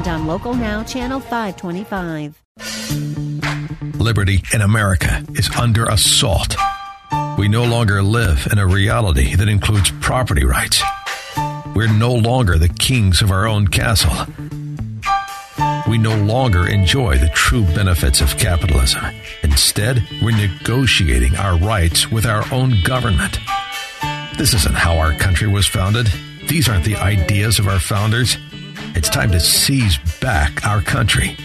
and on Local Now, Channel 525. Liberty in America is under assault. We no longer live in a reality that includes property rights. We're no longer the kings of our own castle. We no longer enjoy the true benefits of capitalism. Instead, we're negotiating our rights with our own government. This isn't how our country was founded. These aren't the ideas of our founders. It's time to seize back our country.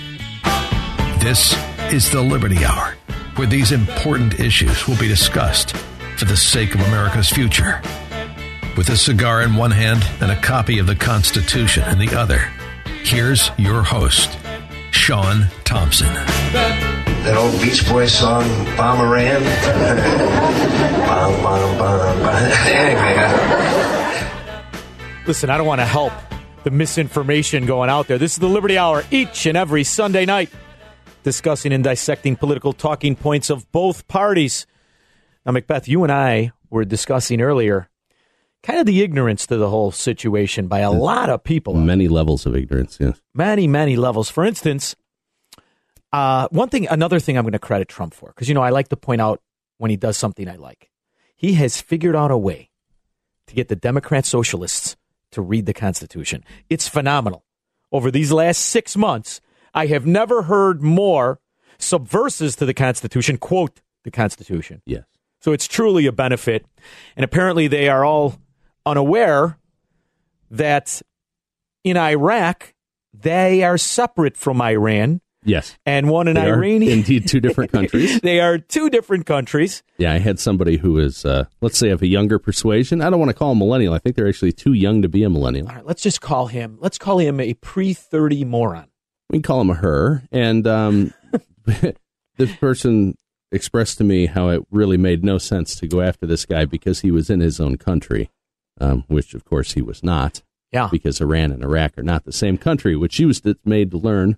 This is the Liberty Hour, where these important issues will be discussed for the sake of America's future. With a cigar in one hand and a copy of the Constitution in the other, here's your host, Sean Thompson. That old Beach Boys song, Bomberan. bom, bom, bom, bom. Anyway, uh, Listen, I don't want to help the misinformation going out there. This is the Liberty Hour each and every Sunday night, discussing and dissecting political talking points of both parties. Now, Macbeth, you and I were discussing earlier kind of the ignorance to the whole situation by a lot of people. Many levels of ignorance, yes. many, many levels. For instance, uh, one thing, another thing I'm going to credit Trump for, because, you know, I like to point out when he does something I like. He has figured out a way to get the Democrat socialists to read the Constitution. It's phenomenal. Over these last six months, I have never heard more subversives to the Constitution quote the Constitution. Yes. So it's truly a benefit. And apparently they are all unaware that in Iraq, they are separate from Iran. Yes. And one an They are Iranian. indeed two different countries. they are two different countries. Yeah, I had somebody who is, uh, let's say, of a younger persuasion. I don't want to call them millennial. I think they're actually too young to be a millennial. All right, let's just call him. Let's call him a pre-30 moron. We can call him a her. And um, this person expressed to me how it really made no sense to go after this guy because he was in his own country, um, which, of course, he was not. Yeah. Because Iran and Iraq are not the same country, which she was made to learn.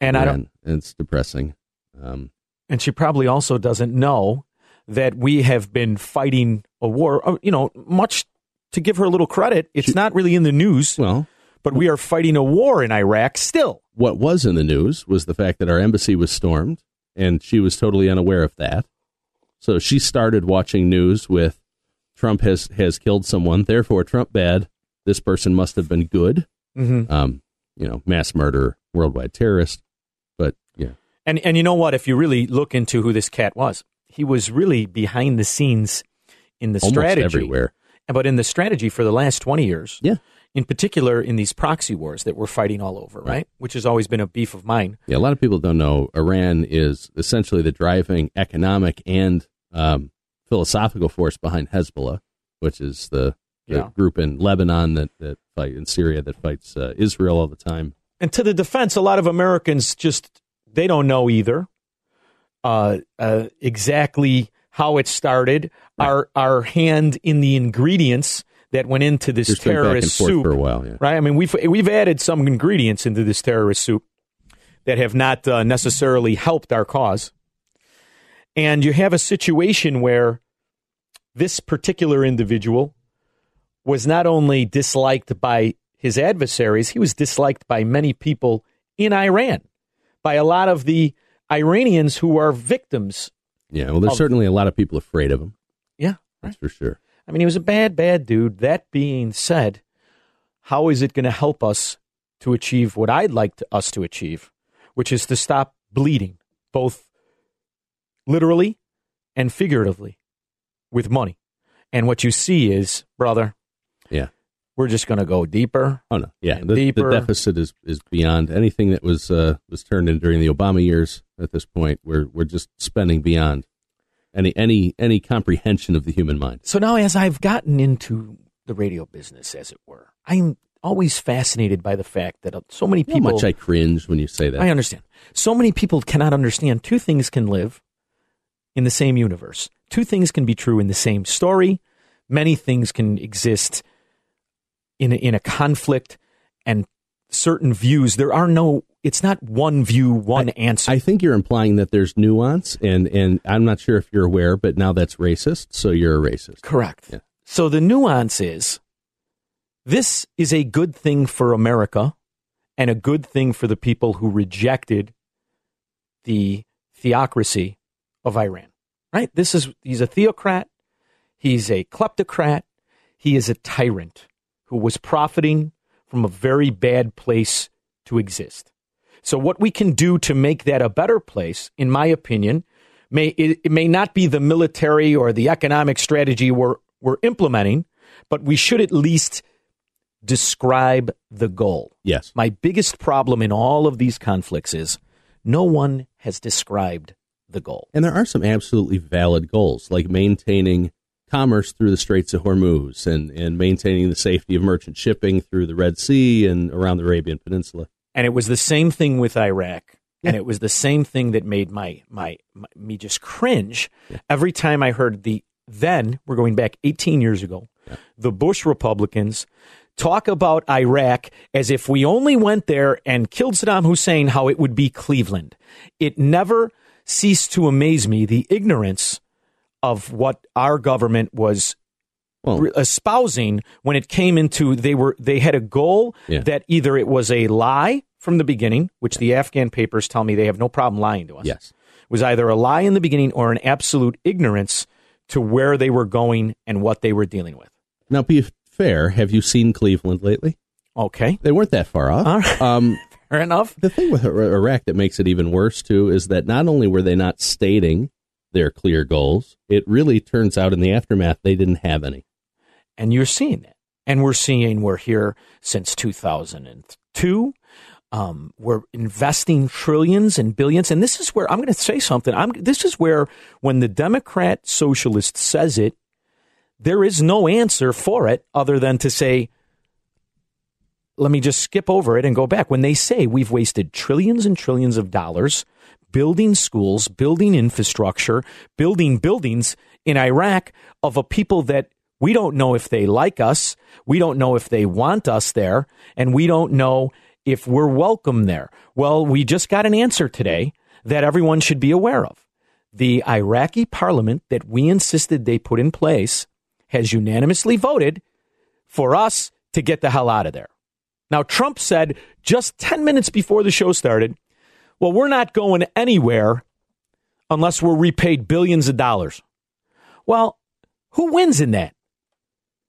And I don't. It's depressing. Um, And she probably also doesn't know that we have been fighting a war. uh, You know, much to give her a little credit, it's not really in the news. well, but we are fighting a war in Iraq still. what was in the news was the fact that our embassy was stormed, and she was totally unaware of that. So she started watching news with Trump has has killed someone, therefore Trump bad. This person must have been good. Mm-hmm. Um, you know, mass murder, worldwide terrorist. And and you know what? If you really look into who this cat was, he was really behind the scenes in the almost strategy everywhere. But in the strategy for the last twenty years, Yeah, in particular in these proxy wars that we're fighting all over, right? Which has always been a beef of mine. yeah. A lot of people don't know Iran is essentially the driving economic and um, philosophical force behind Hezbollah, which is the, the Yeah. group in Lebanon that, that fight in Syria that fights uh, Israel all the time. And to the defense, a lot of Americans just they don't know either uh, uh, exactly how it started. Our our hand in the ingredients that went into this Just been back and terrorist soup for a while. Yeah. right? I mean, we've we've added some ingredients into this terrorist soup that have not uh, necessarily helped our cause, and you have a situation where this particular individual was not only disliked by his adversaries, he was disliked by many people in Iran, by a lot of the Iranians who are victims. Yeah, well, there's Of- certainly a lot of people afraid of him. Yeah, That's for sure. I mean, he was a bad, bad dude. That being said, how is it going to help us to achieve what I'd like to, us to achieve, which is to stop bleeding, both literally and figuratively, with money? And what you see is, brother. We're just going to go deeper. Oh no. Yeah. And The, the deficit is, is beyond anything that was uh, was turned in during the Obama years. At this point, we're we're just spending beyond any any any comprehension of the human mind. So now, as I've gotten into the radio business, as it were, I'm always fascinated by the fact that uh, so many people. How people. much I cringe when you say that. I understand. So many people cannot understand two things can live in the same universe. Two things can be true in the same story. Many things can exist in a, in a conflict and certain views. There are no. It's not one view, one answer. I think you're implying that there's nuance, and, and I'm not sure if you're aware, but now that's racist, so you're a racist. Correct. Yeah. So the nuance is this is a good thing for America and a good thing for the people who rejected the theocracy of Iran. Right? This is he's a theocrat, he's a kleptocrat, he is a tyrant who was profiting from a very bad place to exist. So what we can do to make that a better place, in my opinion, may it, it may not be the military or the economic strategy we're we're implementing, but we should at least describe the goal. Yes. My biggest problem in all of these conflicts is no one has described the goal. And there are some absolutely valid goals, like maintaining commerce through the Straits of Hormuz and, and maintaining the safety of merchant shipping through the Red Sea and around the Arabian Peninsula. And it was the same thing with Iraq. And it was the same thing that made my, my, my me just cringe every time I heard the then we're going back 18 years ago, the Bush Republicans talk about Iraq as if we only went there and killed Saddam Hussein, how it would be Cleveland. It never ceased to amaze me the ignorance of what our government was Well, espousing when it came into they were they had a goal Yeah. that either it was a lie from the beginning, which the Afghan papers tell me they have no problem lying to us. yes. Was either a lie in the beginning or an absolute ignorance to where they were going and what they were dealing with. Now, be fair, have you seen Cleveland lately? Okay. They weren't that far off. Right. Um, Fair enough. the thing with Iraq that makes it even worse, too, is that not only were they not stating their clear goals, it really turns out in the aftermath they didn't have any. And you're seeing that. And we're seeing we're here since 2002. Um, we're investing trillions and billions. And this is where I'm going to say something. I'm, this is where, when the Democrat socialist says it, there is no answer for it other than to say, let me just skip over it and go back. When they say we've wasted trillions and trillions of dollars building schools, building infrastructure, building buildings in Iraq of a people that we don't know if they like us, we don't know if they want us there, and we don't know if we're welcome there. Well, we just got an answer today that everyone should be aware of. The Iraqi parliament that we insisted they put in place has unanimously voted for us to get the hell out of there. Now, Trump said just 10 minutes before the show started, well, we're not going anywhere unless we're repaid billions of dollars. Well, who wins in that?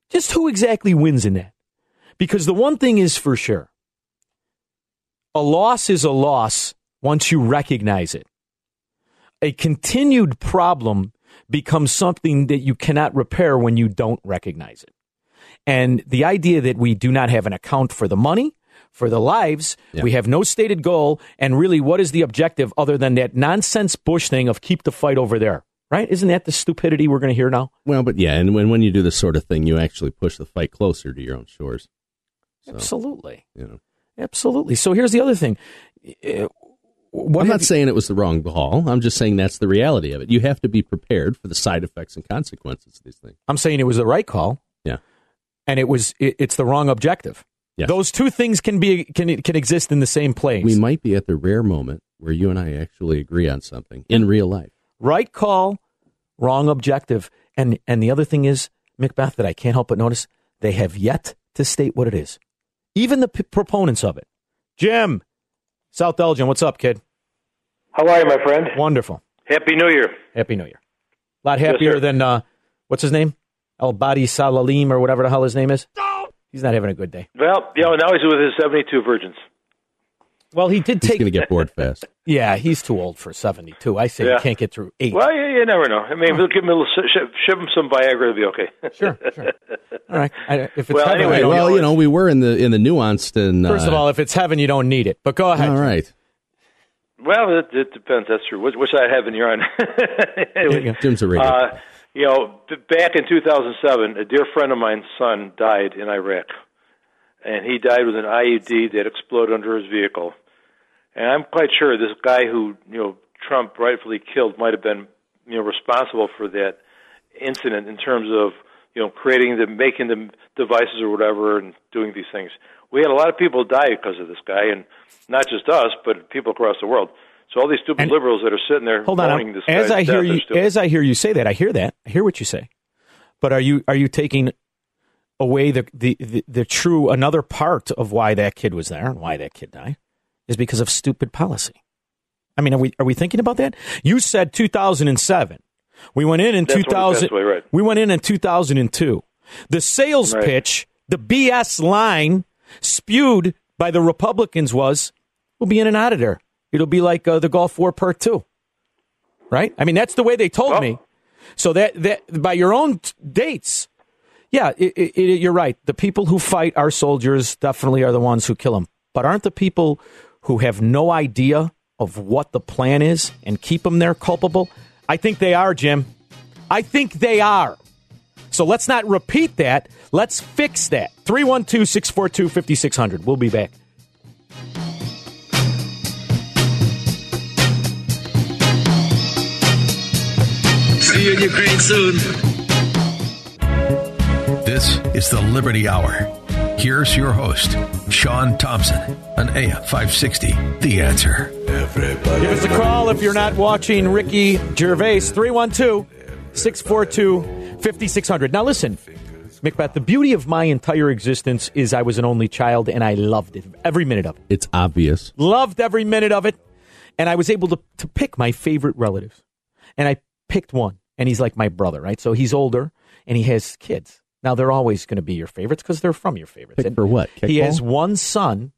Just who exactly wins in that? Because the one thing is for sure a loss is a loss once you recognize it. A continued problem becomes something that you cannot repair when you don't recognize it. And the idea that we do not have an account for the money, for the lives, Yeah. we have no stated goal, and really, what is the objective other than that nonsense Bush thing of keep the fight over there? Right? Isn't that the stupidity we're going to hear now? Well, but yeah, and when, when you do this sort of thing, you actually push the fight closer to your own shores. So, Absolutely. you know. Absolutely. So here's the other thing. Uh, What I'm not you- saying it was the wrong call. I'm just saying that's the reality of it. You have to be prepared for the side effects and consequences of these things. I'm saying it was the right call, Yeah. and it was it, it's the wrong objective. Yes. Those two things can be can can exist in the same place. We might be at the rare moment where you and I actually agree on something in real life. right call, wrong objective. And and the other thing is, Macbeth, that I can't help but notice, they have yet to state what it is. Even the p- proponents of it. Jim, South Elgin, what's up, kid? How are you, my friend? Wonderful. Happy New Year. Happy New Year. A lot happier sir. than uh, what's his name? El Badi Salalim or whatever the hell his name is. He's not having a good day. Well, you know, now he's with his 72 virgins. Well, he did take. He's take. going to get bored fast. yeah, he's too old for seventy-two. I say Yeah. you can't get through eight. Well, you, you never know. I mean, we'll give him a little, ship, ship him some Viagra, it'll be okay. Sure, sure. All right. I, if it's Well, heaven, anyway, you don't- well, you know, we were in the in the nuanced and first of uh, all, if it's heaven, you don't need it. But go ahead. all right. Well, it, it depends. That's true. Which, which side of heaven you're on? There. Jim's a radio. uh, you know, back in 2007, a dear friend of mine's son died in Iraq. and he died with an IED that exploded under his vehicle. And I'm quite sure this guy who you know Trump rightfully killed might have been you know responsible for that incident in terms of you know creating the making the devices or whatever and doing these things. We had a lot of people die because of this guy, and not just us, but people across the world. So all these stupid And- liberals that are sitting there Hold on. this As I hear you, as I hear you say that, I hear that. I hear what you say. But are you are you taking away the, the, the, the true another part of why that kid was there and why that kid died is because of stupid policy. I mean, are we are we thinking about that? You said 2007. We went in in That's 2000. passed right. We went in in 2002. The sales Right. pitch, the BS line spewed by the Republicans was, "We'll be in an there. It'll be like uh, the Gulf War Part Two, Right? I mean, that's the way they told Well- me. So that that by your own t- dates, yeah, it, it, it, you're right. The people who fight our soldiers definitely are the ones who kill them. But aren't the people who have no idea of what the plan is and keep them there culpable? I think they are, Jim. I think they are. So let's not repeat that. Let's fix that. 312 642 5600. We'll be back. See you in Ukraine soon. This is the Liberty Hour. Here's your host, Sean Thompson, on AM 560. The answer. Everybody Give us a call if you're not watching Ricky Gervais. 312 642 5600. Now, listen, Macbeth, the beauty of my entire existence is I was an only child and I loved it, every minute of it. It's obvious. Loved every minute of it. And I was able to, to pick my favorite relatives. And I picked one, and he's like my brother, right? So he's older and he has kids. Now, they're always going to be your favorites because they're from your favorites. Pick And for what? He has one son.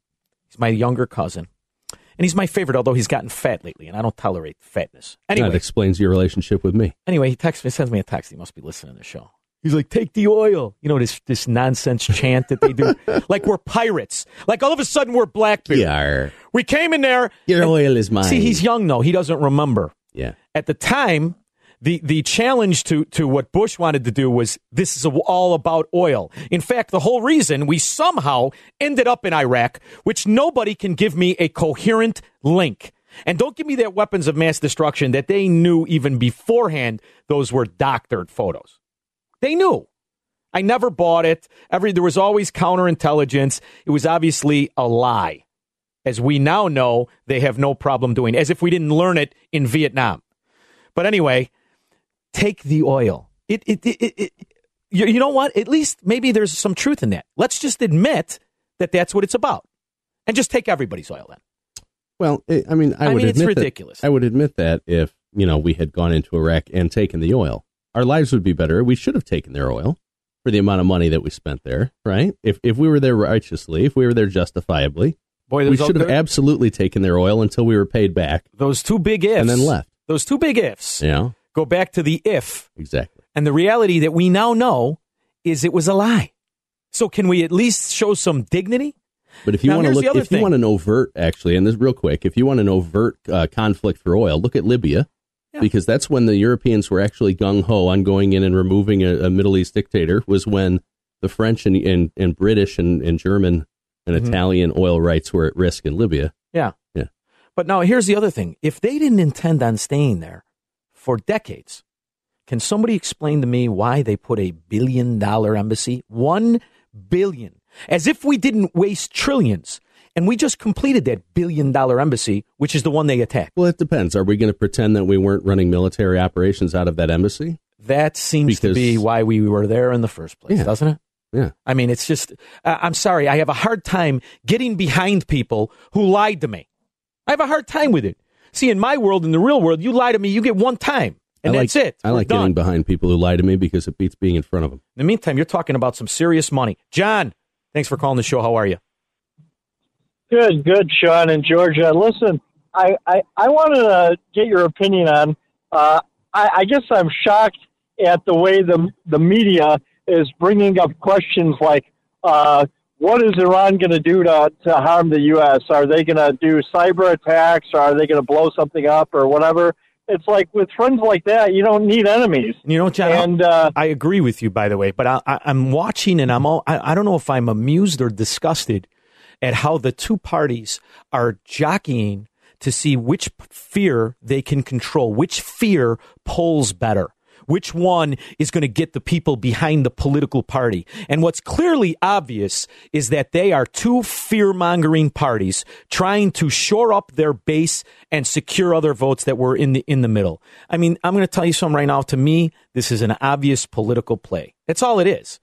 He's my younger cousin. And he's my favorite, although he's gotten fat lately, and I don't tolerate fatness. Anyway, That explains your relationship with me. anyway, he texts me, sends me a text. He must be listening to the show. He's like, "Take the oil," you know this this nonsense chant that they do, like we're pirates. Like all of a sudden we're Blackbeard. Yeah. We came in there. Your and- oil is mine. See, he's young though; he doesn't remember. Yeah. At the time, the the challenge to to what Bush wanted to do was this is all about oil. In fact, the whole reason we somehow ended up in Iraq, which nobody can give me a coherent link. And don't give me that weapons of mass destruction that they knew even beforehand those were doctored photos. They knew. I never bought it. Every there was always counterintelligence. It was obviously a lie. As we now know, they have no problem doing, as if we didn't learn it in Vietnam. But anyway, take the oil. It, it, it, it, it you, you know what? At least maybe there's some truth in that. Let's just admit that that's what it's about, and just take everybody's oil then. Well, I I mean, I, I would mean, it's admit that- ridiculous. I would admit that if you know we had gone into Iraq and taken the oil, our lives would be better. We should have taken their oil for the amount of money that we spent there, right? If if we were there righteously, if we were there justifiably, Boy, we should have absolutely taken their oil until we were paid back those two big ifs, and then left. Those two big ifs Yeah, go back to the if exactly. And the reality that we now know is it was a lie. So can we at least show some dignity? But if you want to look, if you want an overt, actually, and this real quick, if you want an overt uh, conflict for oil, look at Libya, Yeah. because that's when the Europeans were actually gung ho on going in and removing a, a Middle East dictator. Was when the French and and, and British and, and German and Mhm. Italian oil rights were at risk in Libya. Yeah. Yeah. But now here's the other thing. If they didn't intend on staying there for decades, can somebody explain to me why they put a billion dollar embassy? One billion. As if we didn't waste trillions. And we just completed that billion dollar embassy, which is the one they attacked. Well, it depends. Are we going to pretend that we weren't running military operations out of that embassy? That seems to be why we were there in the first place, Yeah. doesn't it? Yeah. I mean, it's just, uh, I'm sorry, I have a hard time getting behind people who lied to me. I have a hard time with it. See, in my world, in the real world, you lie to me, you get one time, and I like, that's it. I We're like done. getting behind people who lie to me because it beats being in front of them. In the meantime, you're talking about some serious money. John, thanks for calling the show. How are you? Good, good, Sean and Georgia. Listen, I, I, I wanted to get your opinion on. Uh, I, I guess I'm shocked at the way the the media is bringing up questions like, uh, what is Iran going to do to to harm the U.S.? Are they going to do cyber attacks? Or are they going to blow something up or whatever? it's like with friends like that, you don't need enemies. You know, John, And uh, I agree with you, by the way, but I, I, I'm watching and I'm all, I, I don't know if I'm amused or disgusted at how the two parties are jockeying to see which fear they can control, which fear polls better. Which one is going to get the people behind the political party? And what's clearly obvious is that they are two fear mongering parties trying to shore up their base and secure other votes that were in the in the middle. I mean, I'm going to tell you something right now. To me, this is an obvious political play. That's all it is.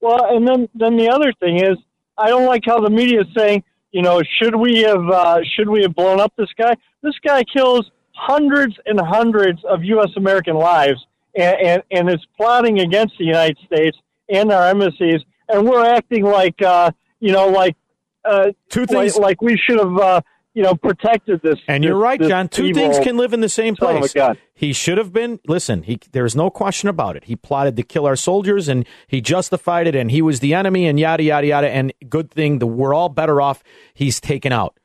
Well, and then then the other thing is, I don't like how the media is saying, you know, should we have uh, should we have blown up this guy? This guy kills hundreds and hundreds of U.S. American lives, and and, and is plotting against the United States and our embassies, and we're acting like uh, you know, like uh, Two things- like we should have uh, you know protected this. And you're right, John. Two things can live in the same son of a place. He should have been. Listen, he, there's no question about it. He plotted to kill our soldiers, and he justified it, and he was the enemy, and yada yada yada. And good thing that we're all better off. He's taken out.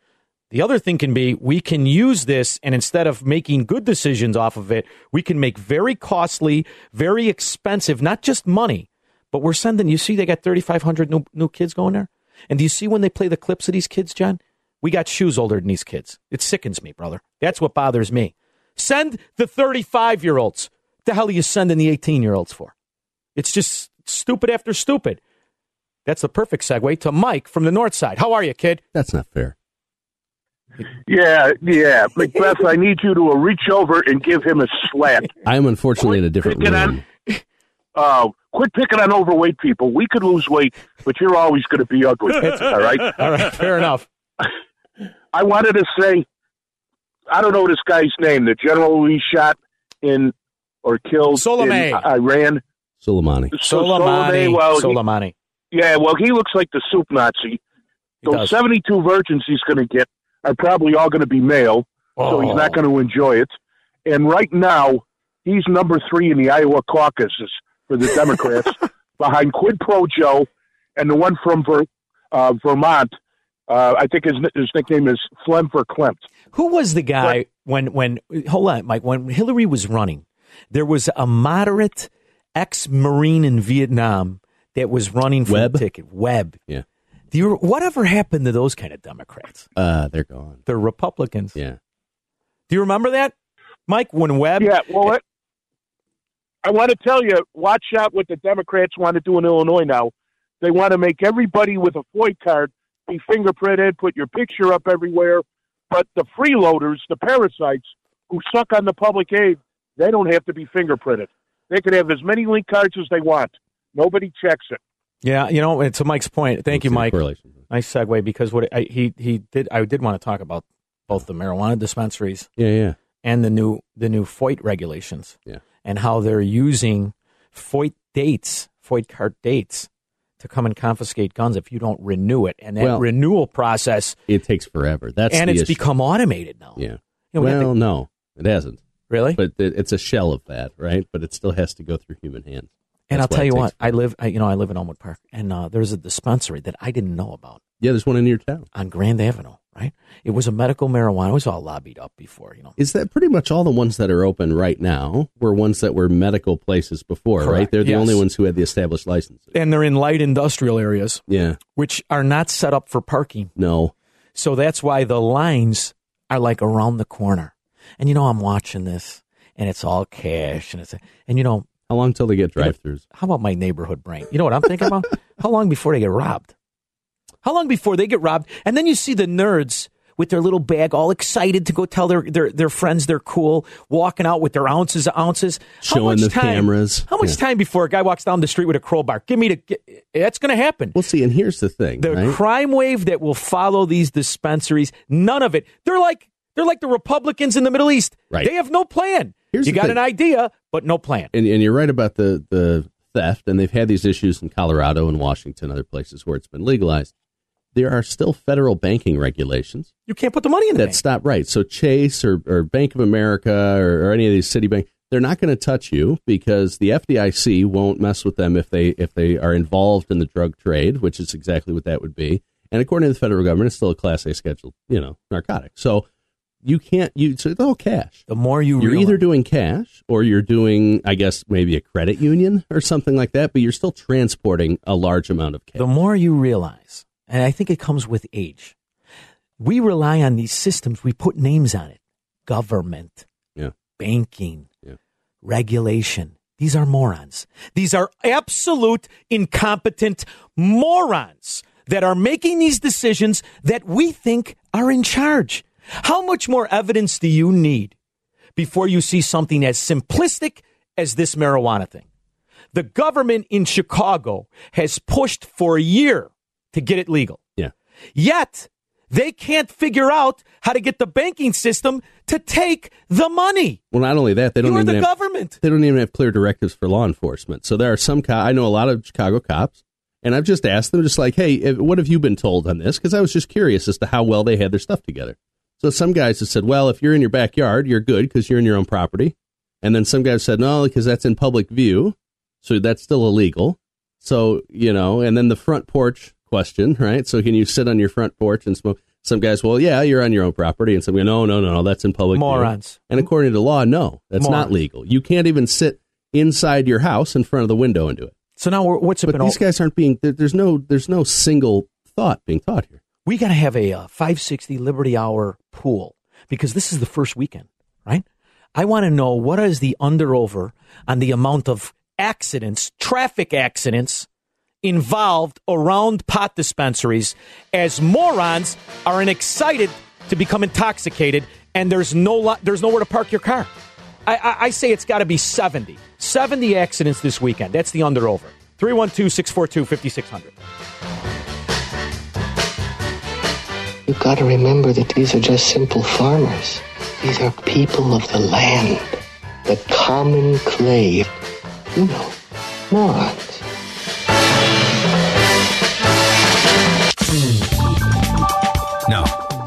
The other thing can be we can use this, and instead of making good decisions off of it, we can make very costly, very expensive, not just money, but we're sending. You see, they got 3,500 new new kids going there, and do you see when they play the clips of these kids, John? We got shoes older than these kids. It sickens me, brother. That's what bothers me. Send the 35 year olds. The hell are you sending the 18 year olds for? It's just stupid after stupid. That's the perfect segue to Mike from the north side. How are you, kid? That's not fair. Yeah, yeah. Macbeth, I need you to uh, reach over and give him a slap. I am unfortunately in a different Pick it room. Uh, quit picking on overweight people. We could lose weight, but you're always going to be ugly. all right? All right, fair enough. I wanted to say, I don't know this guy's name, the general we shot in or killed Soleimani. in Iran. Soleimani. So- Soleimani. well, he- Soleimani. yeah, well, he looks like the soup Nazi. He Those does. 72 virgins he's going to get are probably all going to be male, so he's not Oh. going to enjoy it. And right now, he's number three in the Iowa caucuses for the Democrats, behind Quid Pro Joe and the one from Ver, uh, Vermont. Uh, I think his his nickname is Flem for Klimt. Who was the guy when when hold on, Mike? When Hillary was running, there was a moderate ex-marine in Vietnam that was running for Webb? the ticket. Webb. Yeah. Do you whatever happened to those kind of Democrats? Uh, they're gone. They're Republicans. Yeah. Do you remember that, Mike? When Webb? Yeah, well, what, I want to tell you, watch out what the Democrats want to do in Illinois now. They want to make everybody with a FOID card be fingerprinted, put your picture up everywhere. But the freeloaders, the parasites who suck on the public aid, they don't have to be fingerprinted. They can have as many link cards as they want. Nobody checks it. Yeah, you know, and to Mike's point, thank you, Mike. Nice segue because what I, he he did, I did want to talk about both the marijuana dispensaries Yeah, yeah. and the new the new FOID regulations. Yeah. and how they're using FOID dates, FOID card dates, to come and confiscate guns if you don't renew it, and that Well- renewal process, It takes forever. That's and it's issue. become automated now. Yeah. You know, we well, to- no, it hasn't. really. But it, it's a shell of that, right? But it still has to go through human hands. And I'll tell you what, I live, I, you know, I live in Elmwood Park, and uh, there's a dispensary that I didn't know about Yeah, there's one in your town. on Grand Avenue. Right, it was a medical marijuana. It was all lobbied up before, you know. Is that pretty much all the ones that are open right now were ones that were medical places before, right? They're the yes. only ones who had the established licenses. And they're in light industrial areas, Yeah. which are not set up for parking. No. So that's why the lines are like around the corner. And you know, I'm watching this and it's all cash and it's, and you know, How long till they get drive-throughs? how about my neighborhood brain? You know what I'm thinking about? How long before they get robbed? How long before they get robbed? And then you see the nerds with their little bag, all excited to go tell their, their, their friends they're cool, walking out with their ounces of ounces. How Showing the time- cameras. How much Yeah. time before a guy walks down the street with a crowbar? Give me the. get- That's going to happen. We'll see, and here's the thing, the right? crime wave that will follow these dispensaries, none of it. They're like they're like the Republicans in the Middle East. Right. They have no plan. Here's you got thing. an idea, but no plan. and, and you're right about the, the theft, and they've had these issues in Colorado and Washington, other places where it's been legalized. There are still federal banking regulations You can't put the money in the that stop right. So Chase or, or Bank of America or, or any of these Citibank, they're not going to touch you because the FDIC won't mess with them if they if they are involved in the drug trade, which is exactly what that would be. And according to the federal government, it's still a Class A scheduled, you know, narcotic. So you can't you so it's all cash. The more you You're realize- either doing cash or you're doing, I guess, maybe a credit union or something like that, but you're still transporting a large amount of cash. the more you realize, and I think it comes with age, we rely on these systems. We put names on it government, Yeah. banking, Yeah. regulation. These are morons. These are absolute incompetent morons that are making these decisions that we think are in charge. How much more evidence do you need before you see something as simplistic as this marijuana thing? The government in Chicago has pushed for a year to get it legal. Yeah. Yet they can't figure out how to get the banking system to take the money. Well, not only that, they don't You are even the have, government. They don't even have clear directives for law enforcement. So there are some co- I know a lot of Chicago cops, and I've just asked them, just like, hey, what have you been told on this? Because I was just curious as to how well they had their stuff together. So some guys have said, well, if you're in your backyard, you're good because you're in your own property. And then some guys said, no, because that's in public view, so that's still illegal. So you know, and then the front porch question, right? So can you sit on your front porch and smoke? Some guys, well, yeah, you're on your own property, and some go, no, no, no, no, that's in public. view." Morons. And according to law, no, that's not legal. You can't even sit inside your house in front of the window and do it. So now we're, what's it But been? these guys aren't being. there- There's no. There's no single thought being taught here. We got to have a uh, 560 Liberty Hour pool because this is the first weekend, right? I want to know what is the under over on the amount of accidents, traffic accidents involved around pot dispensaries as morons are excited to become intoxicated and there's no lo- there's nowhere to park your car. I, I, I say it's got to be 70. 70 accidents this weekend. That's the under over. 312 642 5600. You've got to remember that these are just simple farmers. These are people of the land. The common clay. You know, morons. Now,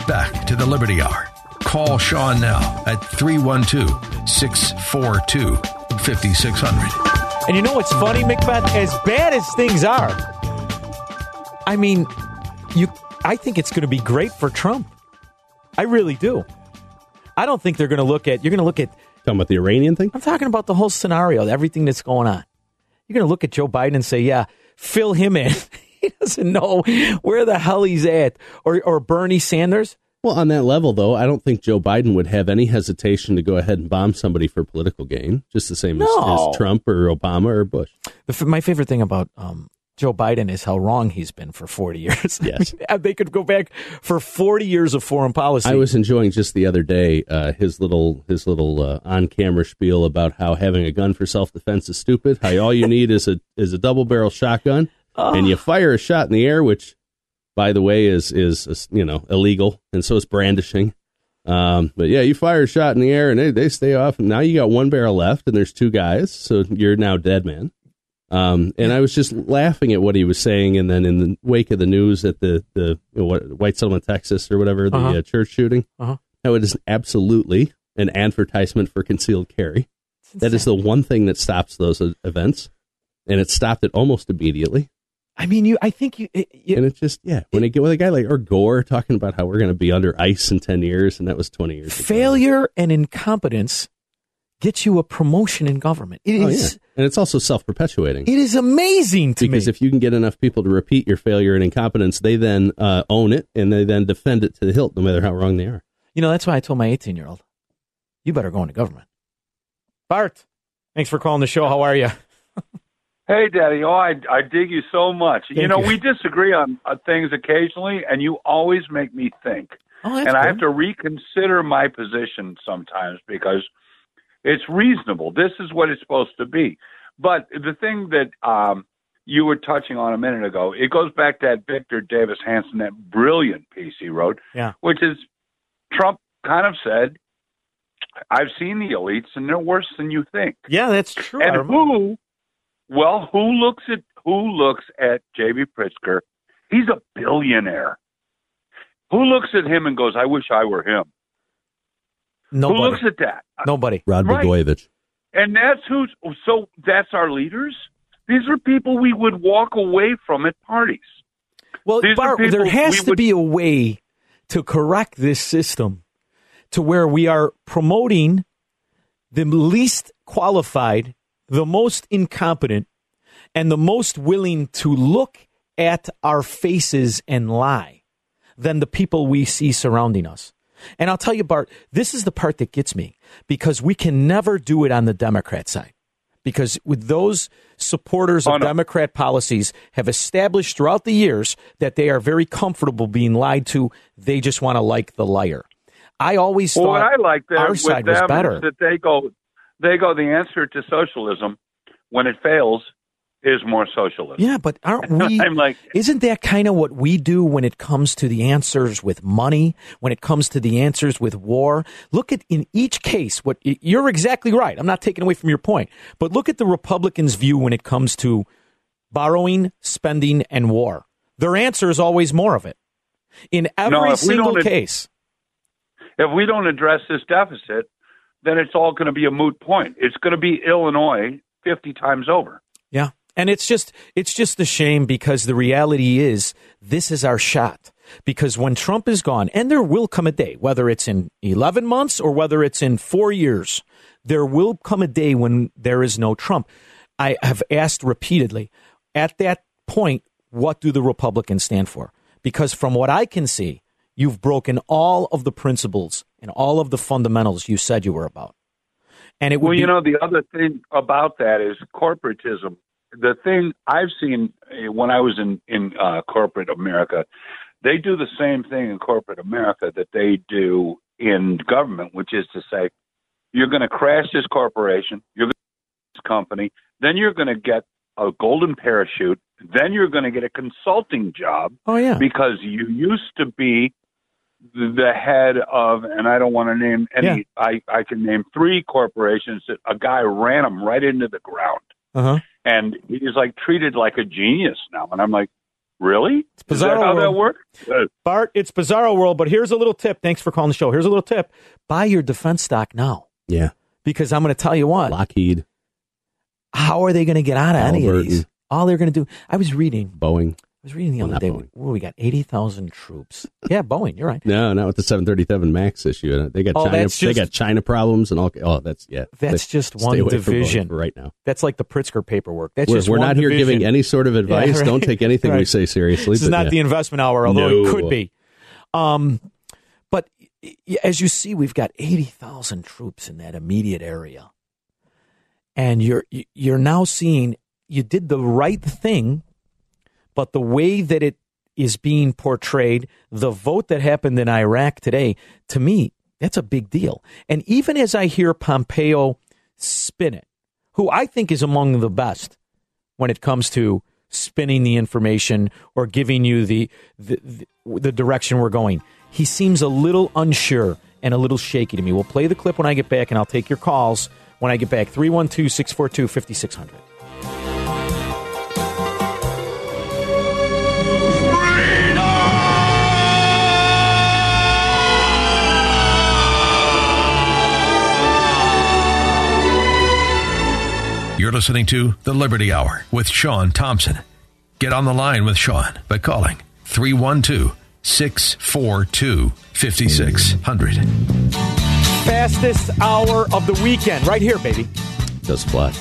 back to the Liberty Hour. Call Sean now at 312 642 5600. And you know what's funny, Macbeth? As bad as things are, I mean, you. I think it's going to be great for Trump. I really do. I don't think they're going to look at. You're going to look at. Talking about the Iranian thing. I'm talking about the whole scenario, everything that's going on. You're going to look at Joe Biden and say, "Yeah, fill him in." he doesn't know where the hell he's at, or or Bernie Sanders. Well, on that level, though, I don't think Joe Biden would have any hesitation to go ahead and bomb somebody for political gain, just the same as, No. as Trump or Obama or Bush. The, f- my favorite thing about um, Joe Biden is how wrong he's been for 40 years. Yes. they could go back for 40 years of foreign policy. I was enjoying just the other day uh, his little his little uh, on camera spiel about how having a gun for self defense is stupid. How all you need is a is a double barrel shotgun, and you fire a shot in the air, which, by the way, is is is, you know illegal, and so is brandishing. Um, but yeah, you fire a shot in the air, and they they stay off. Now you got one barrel left, and there's two guys, so you're now dead man. Um, and I was just laughing at what he was saying, and then in the wake of the news at the the you know, what, White Settlement, Texas, or whatever the Uh-huh. uh, church shooting, Uh-huh. how it is absolutely an advertisement for concealed carry. That is the one thing that stops those uh, events, and it stopped it almost immediately. I mean, you. I think you. it- you- And it's just yeah, when they get with a guy like Al Gore talking about how we're going to be under ice in ten years, and that was twenty years. ago. failure and incompetence gets you a promotion in government. It Oh, is. yeah. and it's also self perpetuating. It is amazing to me. because me. if you can get enough people to repeat your failure and incompetence, they then uh, own it and they then defend it to the hilt, no matter how wrong they are. you know, that's why I told my 18 year old, "You better go into government." Bart, thanks for calling the show. How are you? Hey, Daddy. Oh, I, I dig you so much. you know, you. we disagree on uh, things occasionally, and you always make me think. Oh, that's and I have to reconsider my position sometimes because it's reasonable. This is what it's supposed to be. But the thing that um, you were touching on a minute ago, it goes back to that Victor Davis Hanson, that brilliant piece he wrote, Yeah. which is Trump kind of said, I've seen the elites, and they're worse than you think. Yeah, that's true. And who? Well, who looks at who looks at J.B. Pritzker? He's a billionaire. Who looks at him and goes, "I wish I were him"? Who Nobody. looks at that? Nobody. Rod Right. Blagojevich. And that's who's. So that's our leaders. These are people we would walk away from at parties. Well, Bart, there has we to would- be a way to correct this system to where we are promoting the least qualified, the most incompetent, and the most willing to look at our faces and lie than the people we see surrounding us. And I'll tell you, Bart, this is the part that gets me because we can never do it on the Democrat side. Because with those supporters of Oh, no. Democrat policies have established throughout the years that they are very comfortable being lied to. They just want to like the liar. I always Well, thought what I like there our with side them was better. is that they go, they go. The answer to socialism, when it fails, is more socialist. Yeah, but aren't we? I'm like, isn't that kind of what we do when it comes to the answers with money? When it comes to the answers with war? Look at in each case. What you're exactly right. I'm not taking away from your point, but look at the Republicans' view when it comes to borrowing, spending, and war. Their answer is always more of it. In every No, single case. if we don't address this deficit, then it's all going to be a moot point. It's going to be Illinois 50 times over. And it's just it's just a shame because the reality is this is our shot. Because when Trump is gone, and there will come a day, whether it's in 11 months or whether it's in four years, there will come a day when there is no Trump. I have asked repeatedly, at that point, what do the Republicans stand for? Because from what I can see, you've broken all of the principles and all of the fundamentals you said you were about. And it Well, be, you know, the other thing about that is corporatism. The thing I've seen eh, when I was in in uh, corporate America, they do the same thing in corporate America that they do in government, which is to say, you're going to crash this corporation, you're going to this company, then you're going to get a golden parachute, then you're going to get a consulting job. Oh yeah, because you used to be the head of, and I don't want to name any. I I can name three corporations that a guy ran them right into the ground, uh-huh. and he's like treated like a genius now. And I'm like, really? Is that bizarro how that world. works? Bart, it's Bizarro World, but here's a little tip. Thanks for calling the show. Here's a little tip. Buy your defense stock now. Yeah. Because I'm going to tell you what. Lockheed, How are they going to get out of any of these? All they're going to do. I was reading. Boeing. I was reading the Well, other day. Well, we got 80,000 troops. Yeah, Boeing. You're right. No, not with the 737 Max issue. They got Oh, China. that's they got China problems and all. Oh, that's yeah. That's Stay- just one Boeing division right now. That's like the Pritzker paperwork. That's we're just we're not here giving any sort of advice. Yeah, right. Don't take anything we say seriously. This is not yeah. the investment hour, although it could be. Um, but as you see, we've got 80,000 troops in that immediate area. And you're you're now seeing you did the right thing, but the way that it is being portrayed, the vote that happened in Iraq today, to me, that's a big deal. And even as I hear Pompeo spin it, who I think is among the best when it comes to spinning the information or giving you the the, the, the direction we're going. He seems a little unsure and a little shaky to me. We'll play the clip when I get back, and I'll take your calls when I get back. 312 642 5600. You're listening to The Liberty Hour with Sean Thompson. Get on the line with Sean by calling 312 642 5600. Fastest hour of the weekend, right here, baby. Does fly.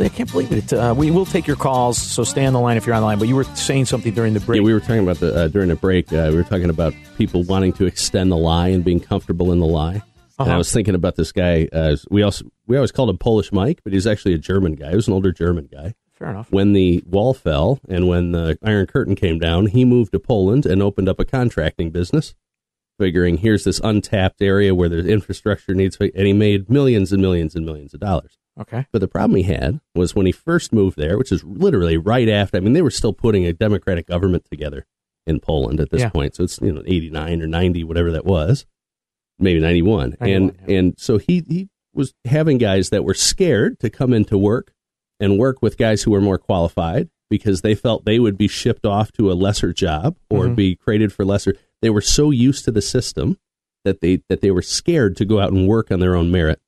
I can't believe it. Uh, we will take your calls, so stay on the line if you're on the line. But you were saying something during the break. Yeah, we were talking about the uh, during the break. Uh, we were talking about people wanting to extend the lie and being comfortable in the lie. And I Uh-huh. was thinking about this guy. Uh, we also we always called him Polish Mike, but he's actually a German guy. He was an older German guy. Fair enough. When the wall fell and when the Iron Curtain came down, he moved to Poland and opened up a contracting business, figuring here's this untapped area where there's infrastructure needs, and he made millions and millions and millions of dollars. Okay. But the problem he had was when he first moved there, which is literally right after. I mean, they were still putting a democratic government together in Poland at this Yeah. point. So it's you know eighty nine or ninety, whatever that was, maybe ninety one. 91, And and so he he was having guys that were scared to come into work and work with guys who were more qualified because they felt they would be shipped off to a lesser job or Mhm. be created for lesser. They were so used to the system that they that they were scared to go out and work on their own merit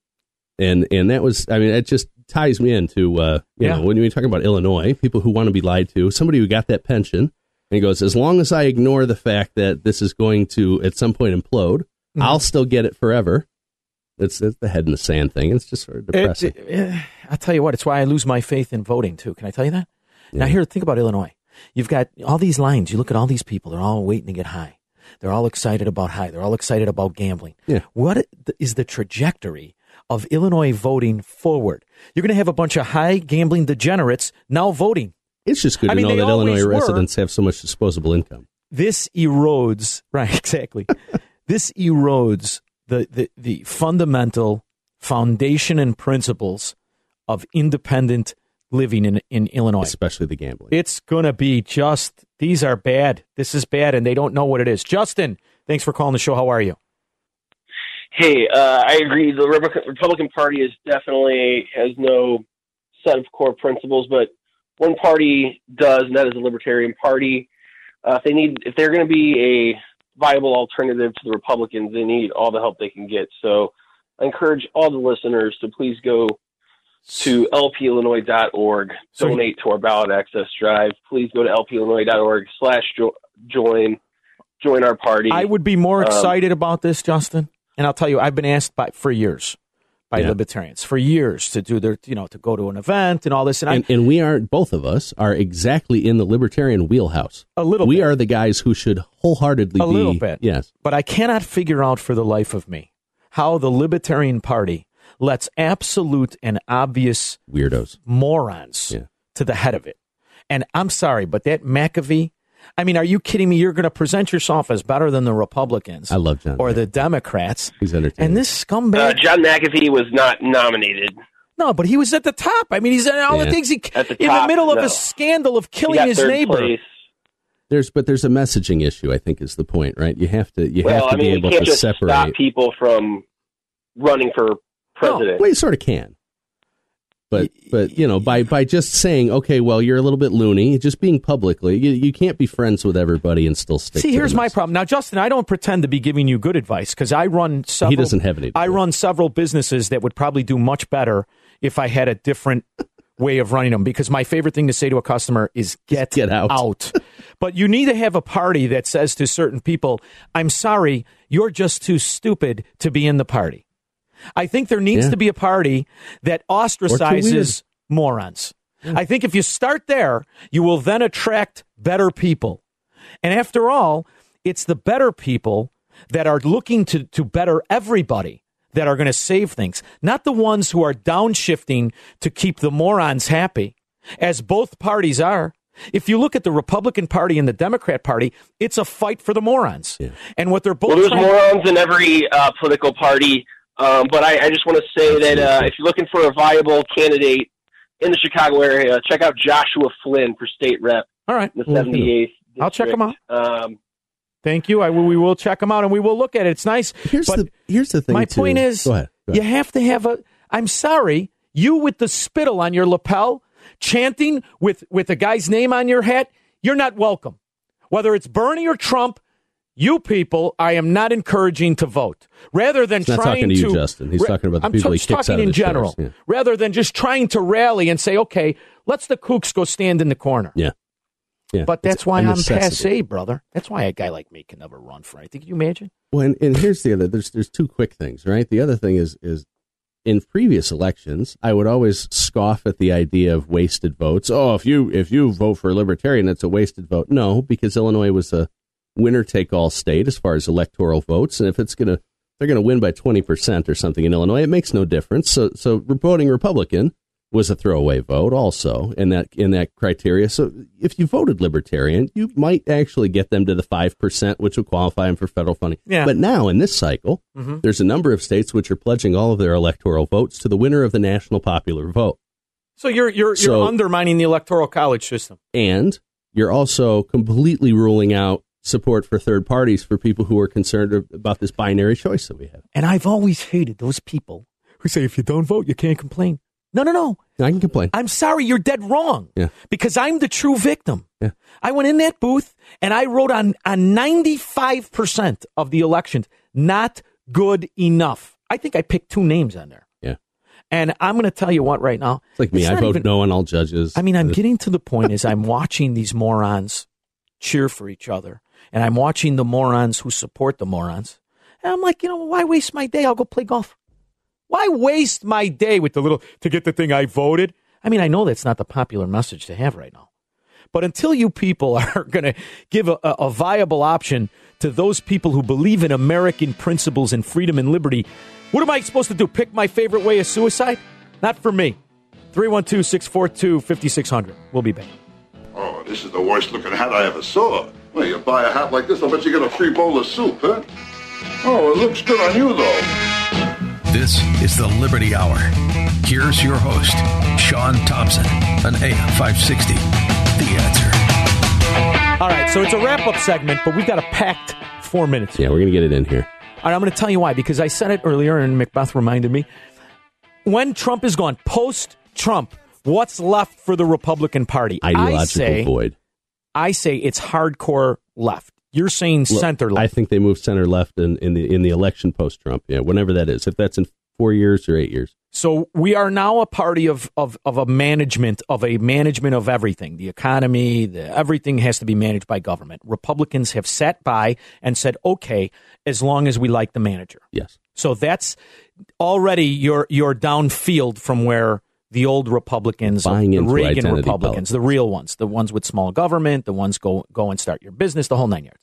and and that was I mean it just ties me into uh, you Yeah. know when you're talking about Illinois, people who want to be lied to, somebody who got that pension and he goes, as long as I ignore the fact that this is going to at some point implode, Mm-hmm. I'll still get it forever. It's, it's the head in the sand thing. It's just sort of depressing. It- eh, it- I'll tell you what, it's why I lose my faith in voting too. Can I tell you that? Now, here, think about Illinois. You've got all these lines. You look at all these people; they're all waiting to get high. They're all excited about high. They're all excited about gambling. Yeah. What is the trajectory of Illinois voting forward? You're going to have a bunch of high gambling degenerates now voting. It's just good I to mean, know that Illinois were. residents have so much disposable income. this erodes right exactly this erodes the, the the fundamental foundation and principles of independent living in in Illinois. Especially the gambling. It's going to be just these are bad. This is bad and they don't know what it is. Justin thanks for calling the show. How are you? Hey, uh, I agree. The Republican Party is definitely has no set of core principles, but one party does, and that is the Libertarian Party. Uh, if they need, if they're going to be a viable alternative to the Republicans, they need all the help they can get. So, I encourage all the listeners to please go to lpillinois.org, So- donate to our ballot access drive. Please go to lpillinois.org slash join, join our party. I would be more Um, excited about this Justin and I'll tell you I've been asked by for years by Yeah. libertarians for years to do their you know to go to an event and all this and, and, and we are both of us are exactly in the libertarian wheelhouse. A little We bit. are the guys who should wholeheartedly a be little bit. Yes. But I cannot figure out for the life of me how the Libertarian Party lets absolute and obvious Weirdos. morons Yeah. to the head of it. And I'm sorry, but that McAfee, I mean, are you kidding me? You're going to present yourself as better than the Republicans I love John. or the Democrats. He's entertaining. And this scumbag. uh, John McAfee was not nominated. no, but he was at the top. I mean, he's in all the things he, At the in the top, middle of no. a scandal of killing his third neighbor. place. there's but there's a messaging issue. I think is the point, right? You have to you well, have to I mean, be you able can't to just separate. stop people from running for president. well, you sort of can. But but you know by by just saying okay, well you're a little bit loony, just being publicly, you, you can't be friends with everybody and still stick. See, to here's my problem. Now, Justin, I don't pretend to be giving you good advice because I run several. He doesn't have any. I run several businesses that would probably do much better if I had a different way of running them. Because my favorite thing to say to a customer is "get, Get out." but you need to have a party that says to certain people, "I'm sorry, you're just too stupid to be in the party." I think there needs Yeah. to be a party that ostracizes morons. I think if you start there, you will then attract better people. And after all, it's the better people that are looking to, to better everybody that are going to save things, not the ones who are downshifting to keep the morons happy, as both parties are. If you look at the Republican Party and the Democrat Party, it's a fight for the morons. And what they're both Well, there's trying- morons in every uh, political party, um, but I, I just want to say that uh, if you're looking for a viable candidate in the Chicago area, check out Joshua Flynn for state rep. All right. in the 78th. I'll check him out. Um, Thank you. I will, we will check them out and we will look at it. It's nice. Here's but the here's the thing. my too. point is, go ahead. Go you have to have a. I'm sorry, you with the spittle on your lapel, chanting with with a guy's name on your hat. You're not welcome. Whether it's Bernie or Trump, you people, I am not encouraging to vote. Rather than He's not trying talking to you, Justin. He's talking about the I'm people he just kicks talking out in general. Yeah. Rather than just trying to rally and say, okay, let's the kooks go stand in the corner. Yeah. Yeah. But It's that's why I'm passe, brother. That's why a guy like me can never run for anything. Can you imagine? Well, and, and here's the other. There's there's two quick things, right? The other thing is is in previous elections, I would always scoff at the idea of wasted votes. Oh, if you if you vote for a libertarian, it's a wasted vote. No, because Illinois was a winner take all state as far as electoral votes, and if it's gonna they're gonna win by twenty percent or something in Illinois, it makes no difference. So so voting Republican was a throwaway vote also in that in that criteria. So if you voted libertarian, you might actually get them to the five percent, which would qualify them for federal funding. Yeah. But now in this cycle, Mhm. there's a number of states which are pledging all of their electoral votes to the winner of the national popular vote. So you're you're you're undermining the electoral college system. And you're also completely ruling out support for third parties for people who are concerned about this binary choice that we have. And I've always hated those people who say if you don't vote, you can't complain. No, no, no. I can complain. I'm sorry, you're dead wrong. Yeah. Because I'm the true victim. Yeah. I went in that booth and I wrote on on 95% of the elections, not good enough. I think I picked two names on there. Yeah. And I'm going to tell you what right now. It's like me. It's I vote even- no on all judges. I mean, I'm uh, getting to the point as I'm watching these morons cheer for each other, and I'm watching the morons who support the morons. And I'm like, you know, why waste my day? I'll go play golf. Why waste my day with the little to get the thing I voted? I mean, I know that's not the popular message to have right now. But until you people are going to give a, a, viable option to those people who believe in American principles and freedom and liberty, what am I supposed to do? Pick my favorite way of suicide? Not for me. 312 642 5600. We'll be back. Oh, this is the worst looking hat I ever saw. Well, you buy a hat like this, I'll bet you get a free bowl of soup, huh? Oh, it looks good on you, though. This is the Liberty Hour. Here's your host, Sean Thompson, an AM 560. The answer. All right, so it's a wrap up segment, but we've got a packed four minutes. Yeah, we're going to get it in here. All right, I'm going to tell you why, because I said it earlier and Macbeth reminded me. When Trump is gone, post Trump, what's left for the Republican Party? Ideological I say, void. I say it's hardcore left. You're saying center left. I think they move center left in, in the in the election post Trump. Yeah, whenever that is. If that's in four years or eight years. So we are now a party of, of, of a management of a management of everything. The economy, the, everything has to be managed by government. Republicans have sat by and said, okay, as long as we like the manager. Yes. So that's already you're you're downfield from where the old Republicans, Buying the into Reagan Republicans, politics. the real ones, the ones with small government, the ones go go and start your business, the whole nine yards.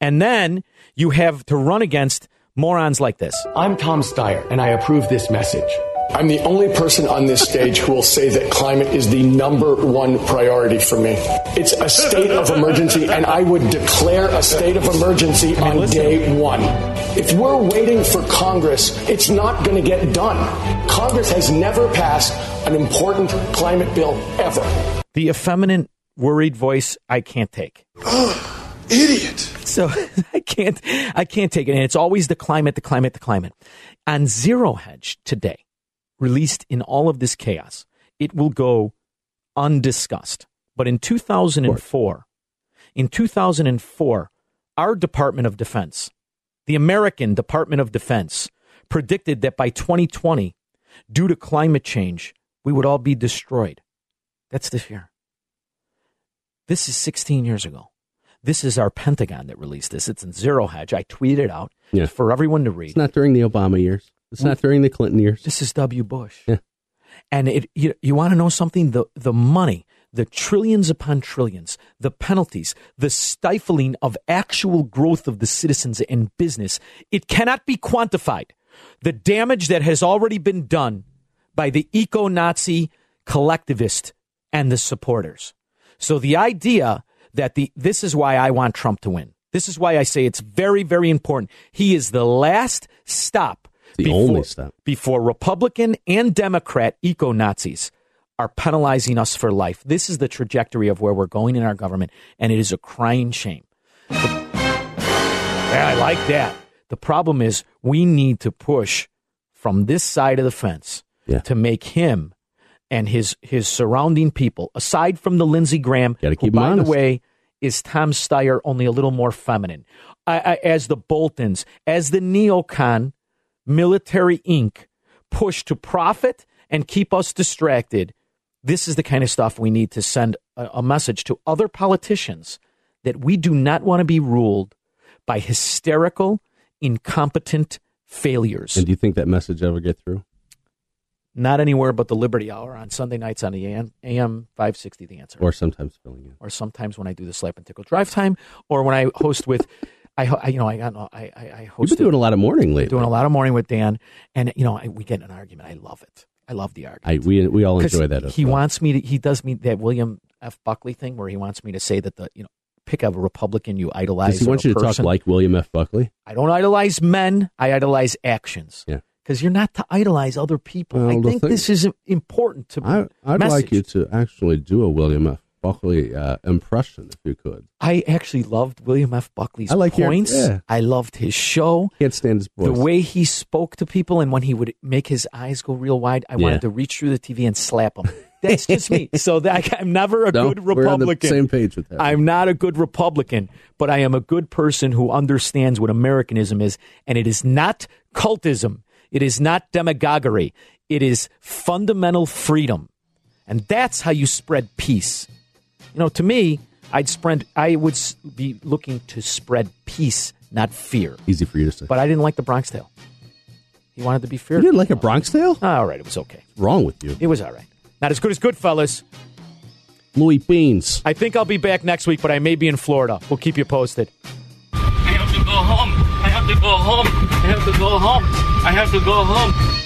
And then you have to run against morons like this. I'm Tom Steyer, and I approve this message. I'm the only person on this stage who will say that climate is the number one priority for me. It's a state of emergency, and I would declare a state of emergency on day one. If we're waiting for Congress, it's not going to get done. Congress has never passed an important climate bill ever. The effeminate, worried voice I can't take. Idiot. So I can't I can't take it. And it's always the climate, the climate, the climate. On Zero Hedge today, released in all of this chaos, it will go undiscussed. But in 2004, in 2004, our Department of Defense, the American Department of Defense, predicted that by 2020, due to climate change, we would all be destroyed. That's the fear. This is 16 years ago. This is our Pentagon that released this. It's in Zero Hedge. I tweeted it out Yeah. for everyone to read. It's not during the Obama years. It's not during the Clinton years. This is W. Bush. Yeah. And it, you, you want to know something? The, the money, the trillions upon trillions, the penalties, the stifling of actual growth of the citizens and business, it cannot be quantified. The damage that has already been done by the eco Nazi collectivist and the supporters. So the idea that the this is why I want Trump to win. This is why I say it's very, very important. He is the last stop The only stop. before Republican and Democrat eco Nazis are penalizing us for life. This is the trajectory of where we're going in our government, and it is a crying shame. Yeah, I like that. The problem is we need to push from this side of the fence Yeah. to make him and his his surrounding people, aside from the Lindsey Graham, Gotta who, by honest. the way, is Tom Steyer only a little more feminine, I, I, as the Boltons, as the neocon, Military Inc. push to profit and keep us distracted. This is the kind of stuff we need to send a, a message to other politicians that we do not want to be ruled by hysterical, incompetent failures. And do you think that message ever get through? Not anywhere but the Liberty Hour on Sunday nights on the AM, AM 560 The Answer. Or sometimes filling in. Or sometimes when I do the Slap and Tickle Drive Time, or when I host with, I, I you know, I got, I, I, I You've been doing a lot of morning lately. doing a lot of morning with Dan, and you know, I, we get in an argument. I love it. I love the argument. I, we we all enjoy that. as He well. wants me to. He does me that William F. Buckley thing where he wants me to say that the you know pick a Republican you idolize. Does he or want you to talk like William F. Buckley? I don't idolize men. I idolize actions. Yeah. Because you're not to idolize other people. Well, I think thing- this is important to. I, I'd message. like you to actually do a William F. Buckley uh, impression if you could. I actually loved William F. Buckley's I like your- points. yeah. I loved his show. Can't stand his voice. The way he spoke to people, and when he would make his eyes go real wide, I Yeah. wanted to reach through the TV and slap him. That's just me. So that I'm never a No, good we're on the Republican. same page with that. I'm not a good Republican, but I am a good person who understands what Americanism is, and it is not cultism. It is not demagoguery. It is fundamental freedom, and that's how you spread peace. You know, to me, I'd spread. I would be looking to spread peace, not fear. Easy for you to say. But I didn't like the Bronx Tale. He wanted to be You fearful. didn't like a Bronx Tale? All right, it was okay. What's wrong with you? It was all right. Not as good as Goodfellas. Louis Beans. I think I'll be back next week, but I may be in Florida. We'll keep you posted. I have to go home. I have to go home. I have to go home. I have to go home.